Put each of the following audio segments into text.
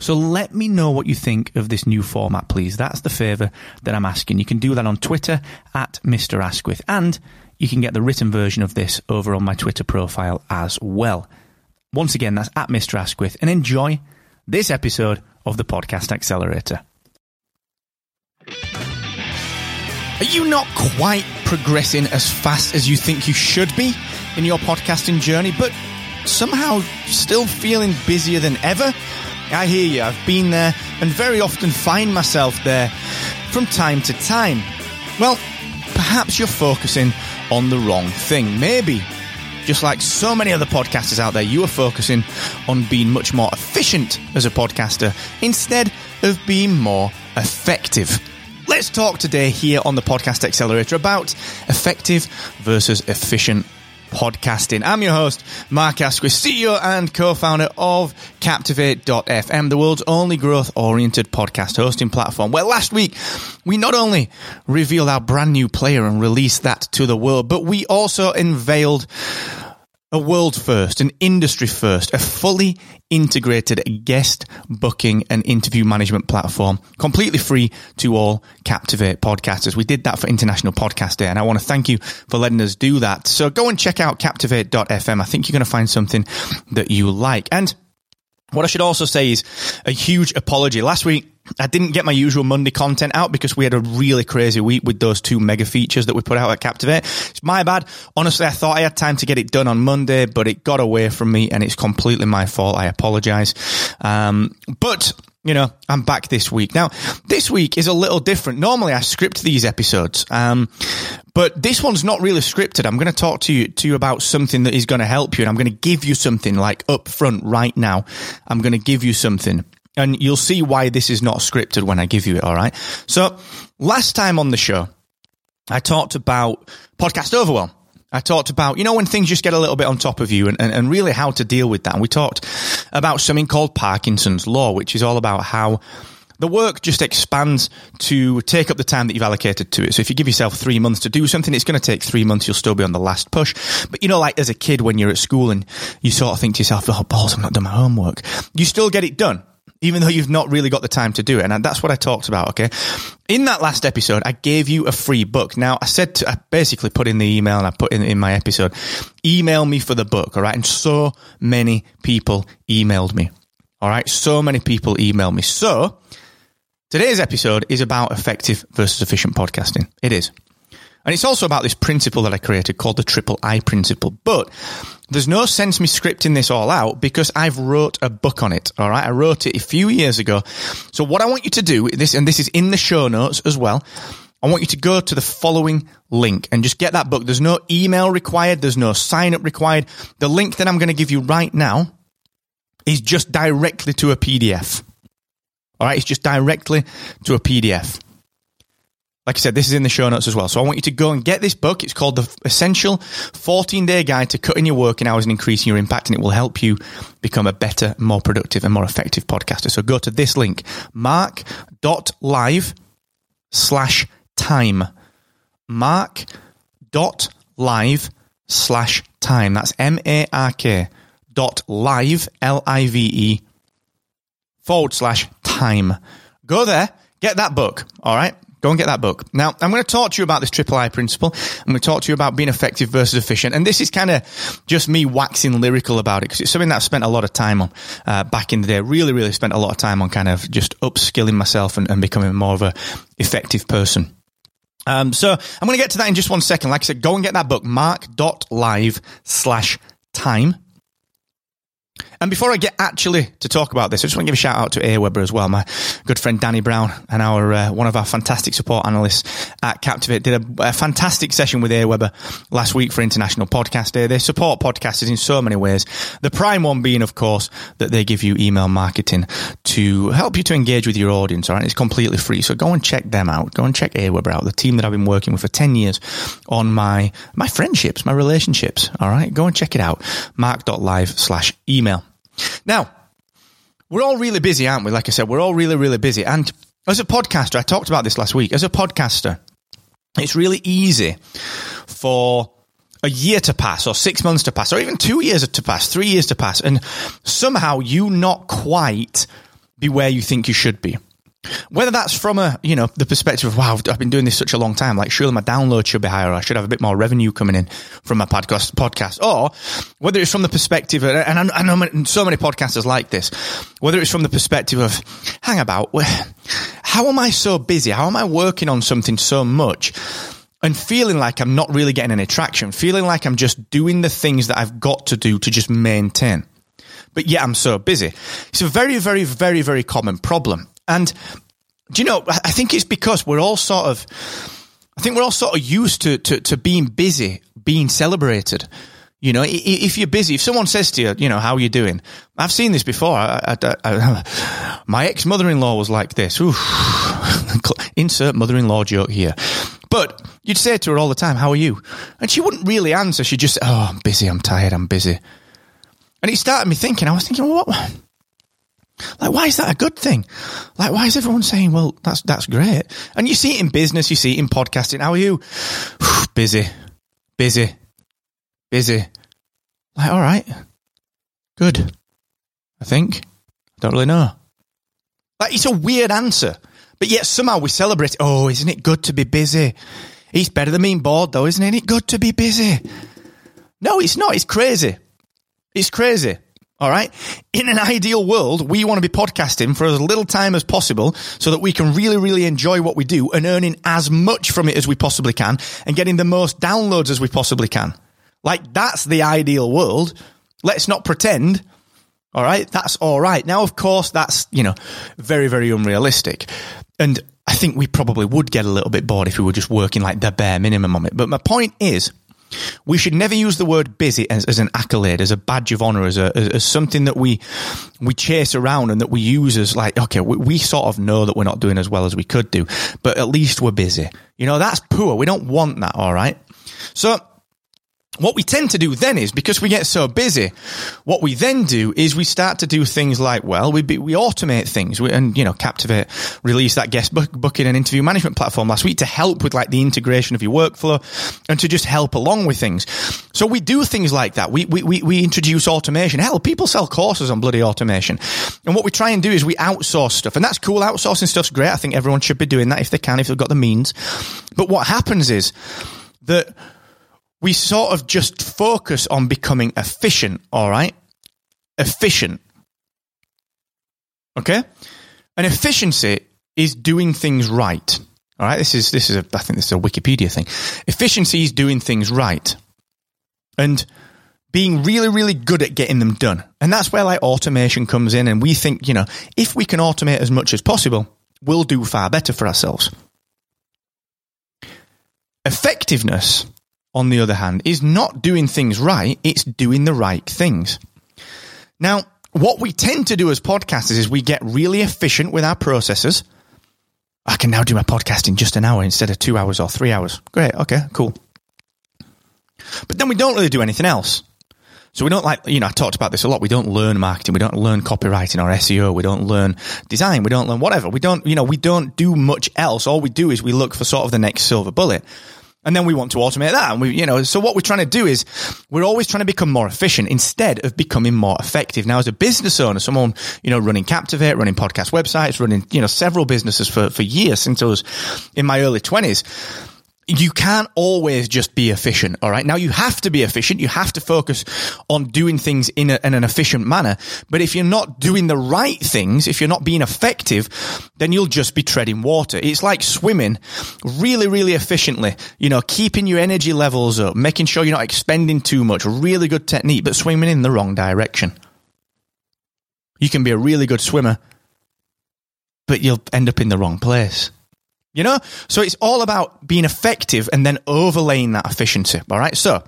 So let me know what you think of this new format, please. That's the favour that I'm asking. You can do that on Twitter at Mr. Asquith, and you can get the written version of this over on my Twitter profile as well. Once again, that's at Mr. Asquith, and enjoy this episode of the Podcast Accelerator. Are you not quite progressing as fast as you think you should be in your podcasting journey, but somehow still feeling busier than ever? I hear you. I've been there and very often find myself there from time to time. Well, perhaps you're focusing on the wrong thing. Maybe, just like so many other podcasters out there, you are focusing on being much more efficient as a podcaster instead of being more effective. Let's talk today here on the Podcast Accelerator about effective versus efficient podcasting. I'm your host, Mark Asquith, CEO and co-founder of Captivate.fm, the world's only growth-oriented podcast hosting platform. Well, last week, we not only revealed our brand new player and released that to the world, but we also unveiled a world first, an industry first, a fully integrated guest booking and interview management platform, completely free to all Captivate podcasters. We did that for International Podcast Day, and I want to thank you for letting us do that. So go and check out captivate.fm. I think you're going to find something that you like. And what I should also say is a huge apology. Last week, I didn't get my usual Monday content out because we had a really crazy week with those two mega features that we put out at Captivate. It's my bad. Honestly, I thought I had time to get it done on Monday, but it got away from me and it's completely my fault. I apologize. Um, but you know, I'm back this week. Now, this week is a little different. Normally I script these episodes. Um, but this one's not really scripted. I'm going to talk to you, to you about something that is going to help you and I'm going to give you something like up front right now. I'm going to give you something and you'll see why this is not scripted when I give you it. All right. So last time on the show, I talked about podcast overwhelm. I talked about, you know, when things just get a little bit on top of you and, and, and really how to deal with that. And we talked about something called Parkinson's law, which is all about how the work just expands to take up the time that you've allocated to it. So if you give yourself three months to do something, it's going to take three months. You'll still be on the last push. But you know, like as a kid, when you're at school and you sort of think to yourself, oh, balls, I'm not done my homework. You still get it done even though you've not really got the time to do it. And that's what I talked about. Okay. In that last episode, I gave you a free book. Now I said, to, I basically put in the email and I put in, in my episode, email me for the book. All right. And so many people emailed me. All right. So many people emailed me. So today's episode is about effective versus efficient podcasting. It is. And it's also about this principle that I created called the triple I principle. But there's no sense me scripting this all out because I've wrote a book on it. All right. I wrote it a few years ago. So what I want you to do this, and this is in the show notes as well. I want you to go to the following link and just get that book. There's no email required. There's no sign up required. The link that I'm going to give you right now is just directly to a PDF. All right. It's just directly to a PDF. Like I said, this is in the show notes as well. So I want you to go and get this book. It's called The Essential 14 Day Guide to Cutting Your Working Hours and Increasing Your Impact, and it will help you become a better, more productive, and more effective podcaster. So go to this link, mark.live slash time. Mark.live slash time. That's M A R K dot live, L I V E, forward slash time. Go there, get that book, all right? Go and get that book. Now, I'm going to talk to you about this triple I principle. I'm going to talk to you about being effective versus efficient. And this is kind of just me waxing lyrical about it because it's something that I've spent a lot of time on uh, back in the day. Really, really spent a lot of time on kind of just upskilling myself and, and becoming more of a effective person. Um, so I'm going to get to that in just one second. Like I said, go and get that book, mark.live slash time. And before I get actually to talk about this, I just want to give a shout out to Aweber as well. My good friend Danny Brown and our uh, one of our fantastic support analysts at Captivate did a, a fantastic session with Aweber last week for International Podcast Day. They support podcasters in so many ways. The prime one being, of course, that they give you email marketing to help you to engage with your audience. All right, it's completely free, so go and check them out. Go and check Aweber out, the team that I've been working with for ten years on my my friendships, my relationships. All right, go and check it out. Mark.live slash email. Now, we're all really busy, aren't we? Like I said, we're all really, really busy. And as a podcaster, I talked about this last week. As a podcaster, it's really easy for a year to pass or six months to pass or even two years to pass, three years to pass, and somehow you not quite be where you think you should be. Whether that's from a, you know, the perspective of, wow, I've been doing this such a long time, like surely my download should be higher, I should have a bit more revenue coming in from my podcast, podcast. or whether it's from the perspective, and I, I know so many podcasters like this, whether it's from the perspective of, hang about, how am I so busy? How am I working on something so much? and feeling like I'm not really getting any traction, feeling like I'm just doing the things that I've got to do to just maintain. But yet I'm so busy. It's a very, very, very, very common problem. And do you know, I think it's because we're all sort of, I think we're all sort of used to, to, to being busy, being celebrated. You know, if you're busy, if someone says to you, you know, how are you doing? I've seen this before. I, I, I, my ex mother in law was like this. Insert mother in law joke here. But you'd say to her all the time, How are you? And she wouldn't really answer. She'd just say, Oh, I'm busy. I'm tired. I'm busy. And it started me thinking, I was thinking, well, what? Like, why is that a good thing? Like, why is everyone saying, well, that's, that's great? And you see it in business, you see it in podcasting. How are you? busy, busy, busy. Like, all right, good. I think. I don't really know. Like, it's a weird answer, but yet somehow we celebrate. Oh, isn't it good to be busy? It's better than being bored, though, isn't it? Isn't it good to be busy? No, it's not. It's crazy. It's crazy. All right. In an ideal world, we want to be podcasting for as little time as possible so that we can really, really enjoy what we do and earning as much from it as we possibly can and getting the most downloads as we possibly can. Like that's the ideal world. Let's not pretend. All right. That's all right. Now, of course, that's, you know, very, very unrealistic. And I think we probably would get a little bit bored if we were just working like the bare minimum on it. But my point is, we should never use the word busy as, as an accolade, as a badge of honor, as, a, as, as, something that we we chase around and that we use as like, okay, we, we sort of know that we're not doing as well as we could do, but at least we're busy. You know, that's poor. We don't want that, all right? So what we tend to do then is because we get so busy, what we then do is we start to do things like, well, we, we automate things we, and, you know, Captivate released that guest book, booking and interview management platform last week to help with like the integration of your workflow and to just help along with things. So we do things like that. We, we, we, we introduce automation. Hell, people sell courses on bloody automation. And what we try and do is we outsource stuff and that's cool. Outsourcing stuff's great. I think everyone should be doing that if they can, if they've got the means. But what happens is that we sort of just focus on becoming efficient, all right? Efficient. Okay? And efficiency is doing things right. All right, this is this is a I think this is a Wikipedia thing. Efficiency is doing things right. And being really, really good at getting them done. And that's where like automation comes in. And we think, you know, if we can automate as much as possible, we'll do far better for ourselves. Effectiveness on the other hand, is not doing things right, it's doing the right things. Now, what we tend to do as podcasters is we get really efficient with our processes. I can now do my podcast in just an hour instead of two hours or three hours. Great. Okay, cool. But then we don't really do anything else. So we don't like, you know, I talked about this a lot. We don't learn marketing. We don't learn copywriting or SEO. We don't learn design. We don't learn whatever. We don't, you know, we don't do much else. All we do is we look for sort of the next silver bullet. And then we want to automate that. And we, you know, so what we're trying to do is we're always trying to become more efficient instead of becoming more effective. Now, as a business owner, someone, you know, running Captivate, running podcast websites, running, you know, several businesses for, for years since I was in my early twenties, you can't always just be efficient. All right. Now you have to be efficient. You have to focus on doing things in, a, in, an efficient manner. But if you're not doing the right things, if you're not being effective, then you'll just be treading water. It's like swimming really, really efficiently, you know, keeping your energy levels up, making sure you're not expending too much. Really good technique, but swimming in the wrong direction. You can be a really good swimmer, but you'll end up in the wrong place. You know? So it's all about being effective and then overlaying that efficiency. All right. So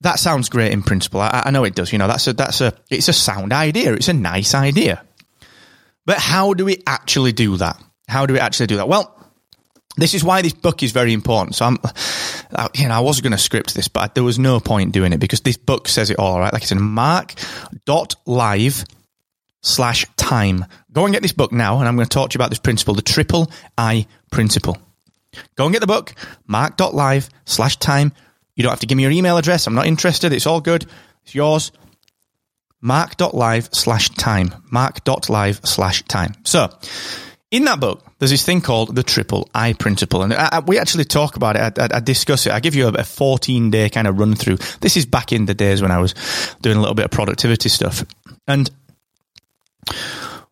that sounds great in principle. I, I know it does. You know, that's a, that's a, it's a sound idea. It's a nice idea. But how do we actually do that? How do we actually do that? Well, this is why this book is very important. So I'm, you know, I was going to script this, but there was no point doing it because this book says it all, right? Like it's in mark.live slash time. Go and get this book now, and I'm going to talk to you about this principle, the triple I principle. Go and get the book, mark.live slash time. You don't have to give me your email address. I'm not interested. It's all good. It's yours. Mark.live slash time. Mark.live slash time. So, in that book, there's this thing called the triple I principle. And I, I, we actually talk about it. I, I, discuss it. I give you a, a 14 day kind of run through. This is back in the days when I was doing a little bit of productivity stuff. And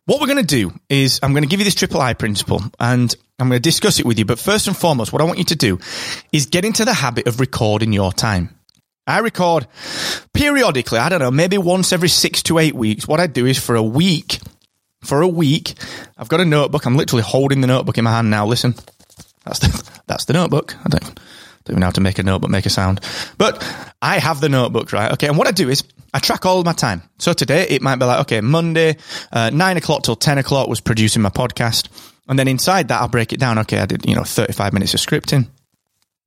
what we're going to do is I'm going to give you this triple I principle and I'm going to discuss it with you. But first and foremost, what I want you to do is get into the habit of recording your time. I record periodically, I don't know, maybe once every six to eight weeks. What I do is for a week, for a week, I've got a notebook. I'm literally holding the notebook in my hand now. Listen, that's the, that's the notebook. I don't, don't even know how to make a note, but make a sound. But I have the notebook, right? Okay. And what I do is I track all my time. So today it might be like, okay, Monday, uh, nine o'clock till 10 o'clock was producing my podcast. And then inside that, I'll break it down. Okay. I did, you know, 35 minutes of scripting.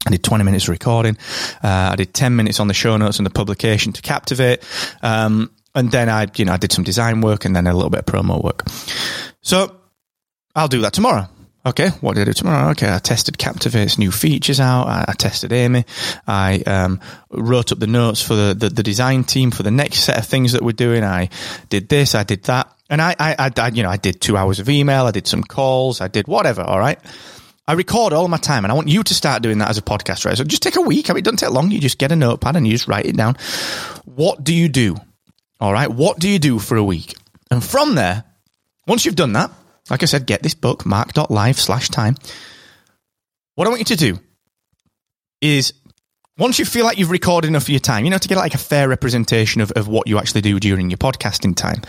I did 20 minutes of recording. Uh, I did 10 minutes on the show notes and the publication to captivate. Um, and then I, you know, I did some design work and then a little bit of promo work. So I'll do that tomorrow. Okay, what did I do tomorrow? Okay, I tested Captivate's new features out. I, I tested AMIE. I um, wrote up the notes for the, the, the, design team for the next set of things that we're doing. I did this, I did that. And I, I, I, you know, I did two hours of email. I did some calls. I did whatever. All right. I record all my time and I want you to start doing that as a podcast, right? So just take a week. I mean, it doesn't take long. You just get a notepad and you just write it down. What do you do? All right. What do you do for a week? And from there, once you've done that, like I said, get this book, mark.live slash time. What I want you to do is once you feel like you've recorded enough of your time, you know, to get like a fair representation of, of what you actually do during your podcasting time,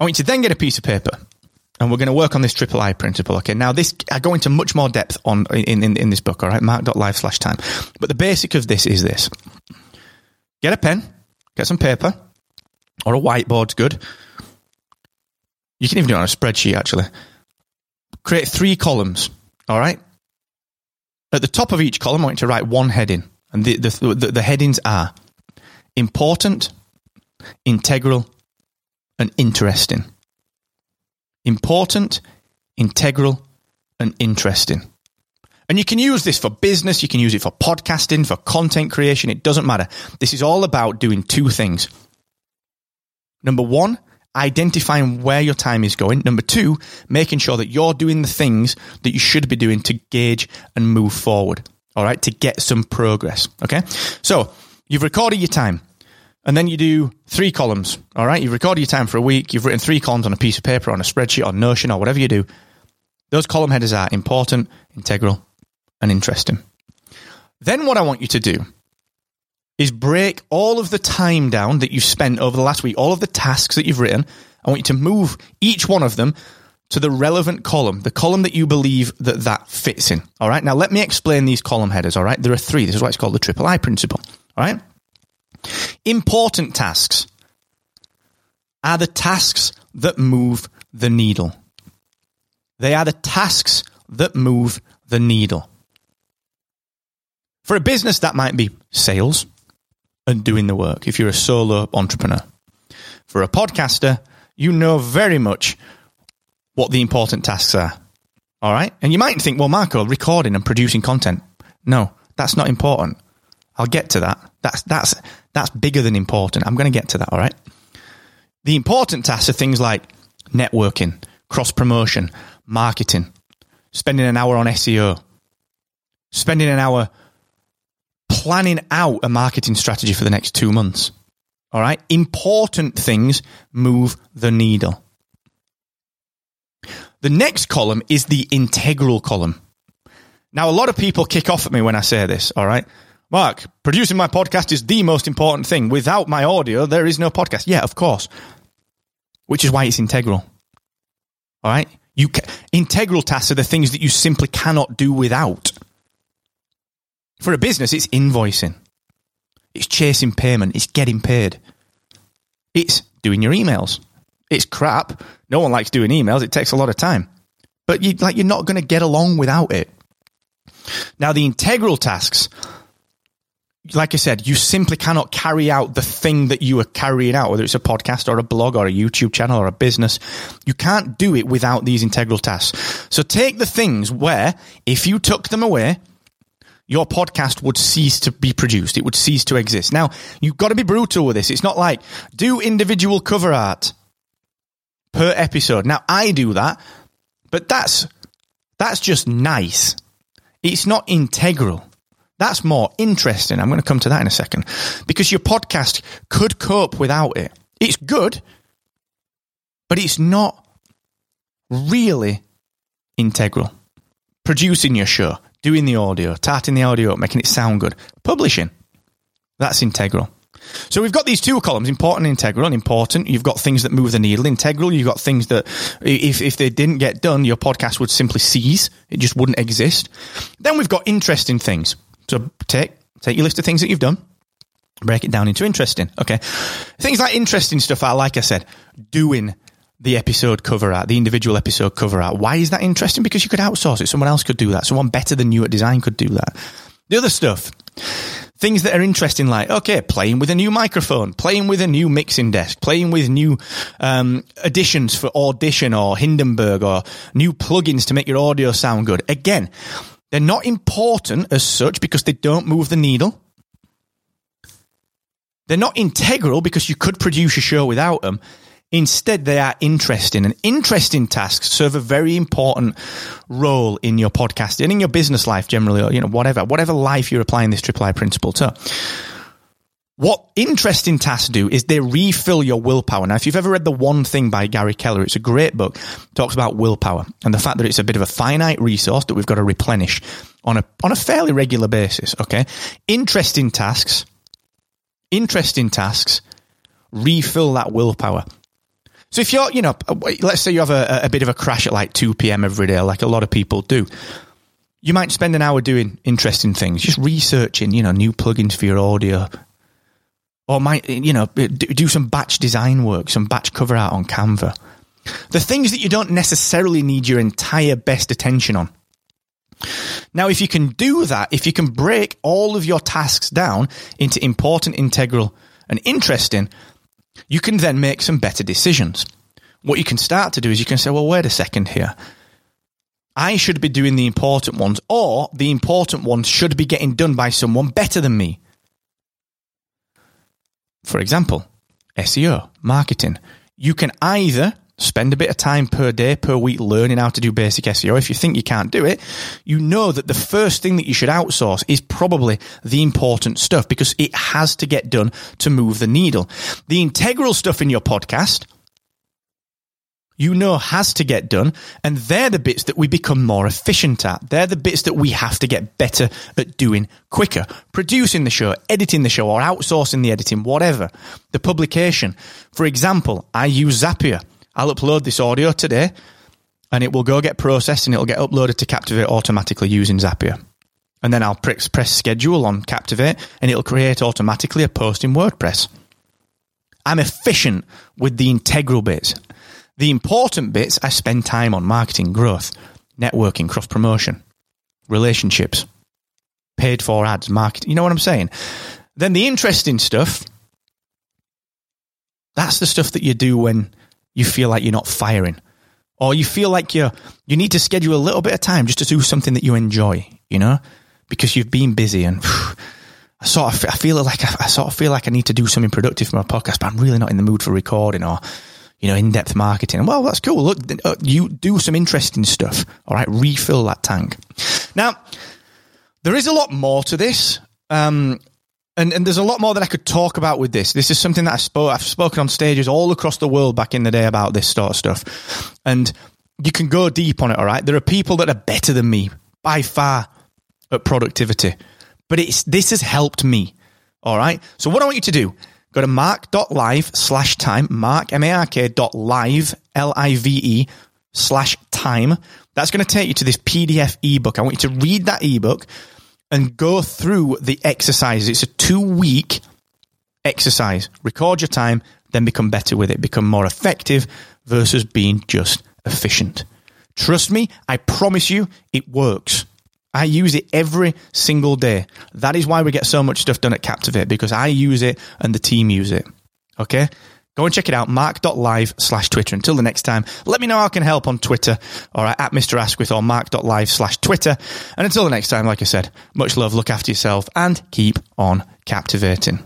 I want you to then get a piece of paper and we're going to work on this triple I principle. Okay. Now this, I go into much more depth on in, in, in this book. All right. Mark.live slash time. But the basic of this is this. Get a pen, get some paper or a whiteboard's good. You can even do it on a spreadsheet, actually. Create three columns, all right? At the top of each column, I want you to write one heading. And the, the, the, the headings are important, integral, and interesting. Important, integral, and interesting. And you can use this for business, you can use it for podcasting, for content creation, it doesn't matter. This is all about doing two things. Number one, identifying where your time is going. Number two, making sure that you're doing the things that you should be doing to gauge and move forward. All right, to get some progress. Okay. So you've recorded your time and then you do three columns. All right. You've recorded your time for a week. You've written three columns on a piece of paper, on a spreadsheet, on Notion, or whatever you do. Those column headers are important, integral, and interesting. Then what I want you to do is break all of the time down that you've spent over the last week, all of the tasks that you've written. I want you to move each one of them to the relevant column, the column that you believe that that fits in. All right. Now let me explain these column headers. All right. There are three. This is why it's called the triple I principle. All right. Important tasks are the tasks that move the needle. They are the tasks that move the needle. For a business, that might be sales, and doing the work if you're a solo entrepreneur. For a podcaster, you know very much what the important tasks are. All right. And you might think, well, Marco, recording and producing content. No, that's not important. I'll get to that. That's, that's, that's bigger than important. I'm going to get to that. All right. The important tasks are things like networking, cross promotion, marketing, spending an hour on SEO, spending an hour planning out a marketing strategy for the next two months. All right. Important things move the needle. The next column is the integral column. Now, a lot of people kick off at me when I say this. All right. Mark, producing my podcast is the most important thing. Without my audio, there is no podcast. Yeah, of course. Which is why it's integral. All right. You ca- integral tasks are the things that you simply cannot do without. For a business, it's invoicing. It's chasing payment. It's getting paid. It's doing your emails. It's crap. No one likes doing emails. It takes a lot of time. But you like you're not going to get along without it. Now the integral tasks like I said, you simply cannot carry out the thing that you are carrying out, whether it's a podcast or a blog or a YouTube channel or a business. You can't do it without these integral tasks. So take the things where, if you took them away, your podcast would cease to be produced. It would cease to exist. Now, you've got to be brutal with this. It's not like do individual cover art per episode. Now, I do that, but that's that's just nice. It's not integral. That's more interesting. I'm going to come to that in a second because your podcast could cope without it. It's good, but it's not really integral. Producing your show, doing the audio, tarting the audio up, making it sound good, publishing, that's integral. So we've got these two columns, important and integral. And important, you've got things that move the needle. Integral, you've got things that if, if they didn't get done, your podcast would simply cease. It just wouldn't exist. Then we've got interesting things. So take, take your list of things that you've done, break it down into interesting. Okay. Things like interesting stuff are, like I said, doing the episode cover art, the individual episode cover art. Why is that interesting? Because you could outsource it. Someone else could do that. Someone better than you at design could do that. The other stuff, things that are interesting, like, okay, playing with a new microphone, playing with a new mixing desk, playing with new um, additions for Audition or Hindenburg or new plugins to make your audio sound good. Again, they're not important as such because they don't move the needle. They're not integral because you could produce a show without them. Instead, they are interesting and interesting tasks serve a very important role in your podcast and in your business life generally, or, you know, whatever, whatever life you're applying this triple I principle to. What interesting tasks do is they refill your willpower. Now, if you've ever read The One Thing by Gary Keller, it's a great book. Talks about willpower and the fact that it's a bit of a finite resource that we've got to replenish on a, on a fairly regular basis. Okay. Interesting tasks, interesting tasks refill that willpower. So if you're, you know, uh, let's say you have a, a bit of a crash at like 2 p.m. every day, like a lot of people do. You might spend an hour doing interesting things, just researching, you know, new plugins for your audio, or might, you know, uh, do some batch design work, some batch cover art on Canva. The things that you don't necessarily need your entire best attention on. Now, if you can do that, if you can break all of your tasks down into important, integral, and interesting, you can then make some better decisions. What you can start to do is you can say, well, wait a second here. I should be doing the important ones, or the important ones should be getting done by someone better than me. For example, SEO, marketing. You can either spend a bit of time per day, per week learning how to do basic SEO. If you think you can't do it, you know that the first thing that you should outsource is probably the important stuff because it has to get done to move the needle. The integral stuff in your podcast, you know has to get done. And they're the bits that we become more efficient at. They're the bits that we have to get better at doing quicker. Producing the show, editing the show, or outsourcing the editing, whatever. The publication. For example, I use Zapier. I'll upload this audio today and it will go get processed and it'll get uploaded to Captivate automatically using Zapier. And then I'll press, press schedule on Captivate and it'll create automatically a post in WordPress. I'm efficient with the integral bits. The important bits I spend time on marketing, growth, networking, cross promotion, relationships, paid for ads, marketing. You know what I'm saying? Then the interesting stuff, that's the stuff that you do when you feel like you're not firing or you feel like you you need to schedule a little bit of time just to do something that you enjoy, you know, because you've been busy and phew, I sort of I feel like I, I, sort of feel like I need to do something productive for my podcast, but I'm really not in the mood for recording or you know in depth marketing. Well, that's cool. Look, you do some interesting stuff. All right, refill that tank. Now, there is a lot more to this. Um, and, and there's a lot more that I could talk about with this. This is something that I spoke, I've spoken on stages all across the world back in the day about this sort of stuff. And you can go deep on it, all right? There are people that are better than me by far at productivity. But it's this has helped me. All right. So what I want you to do, go to mark.live slash time, mark, M-A-R-K dot live, L-I-V-E slash time. That's going to take you to this PDF ebook. I want you to read that ebook and go through the exercises. It's a two week exercise. Record your time, then become better with it, become more effective versus being just efficient. Trust me, I promise you it works. I use it every single day. That is why we get so much stuff done at Captivate because I use it and the team use it. Okay? Go and check it out, mark.live slash Twitter. Until the next time, let me know how I can help on Twitter or at Mr. Asquith or mark.live slash Twitter. And until the next time, like I said, much love, look after yourself, and keep on captivating.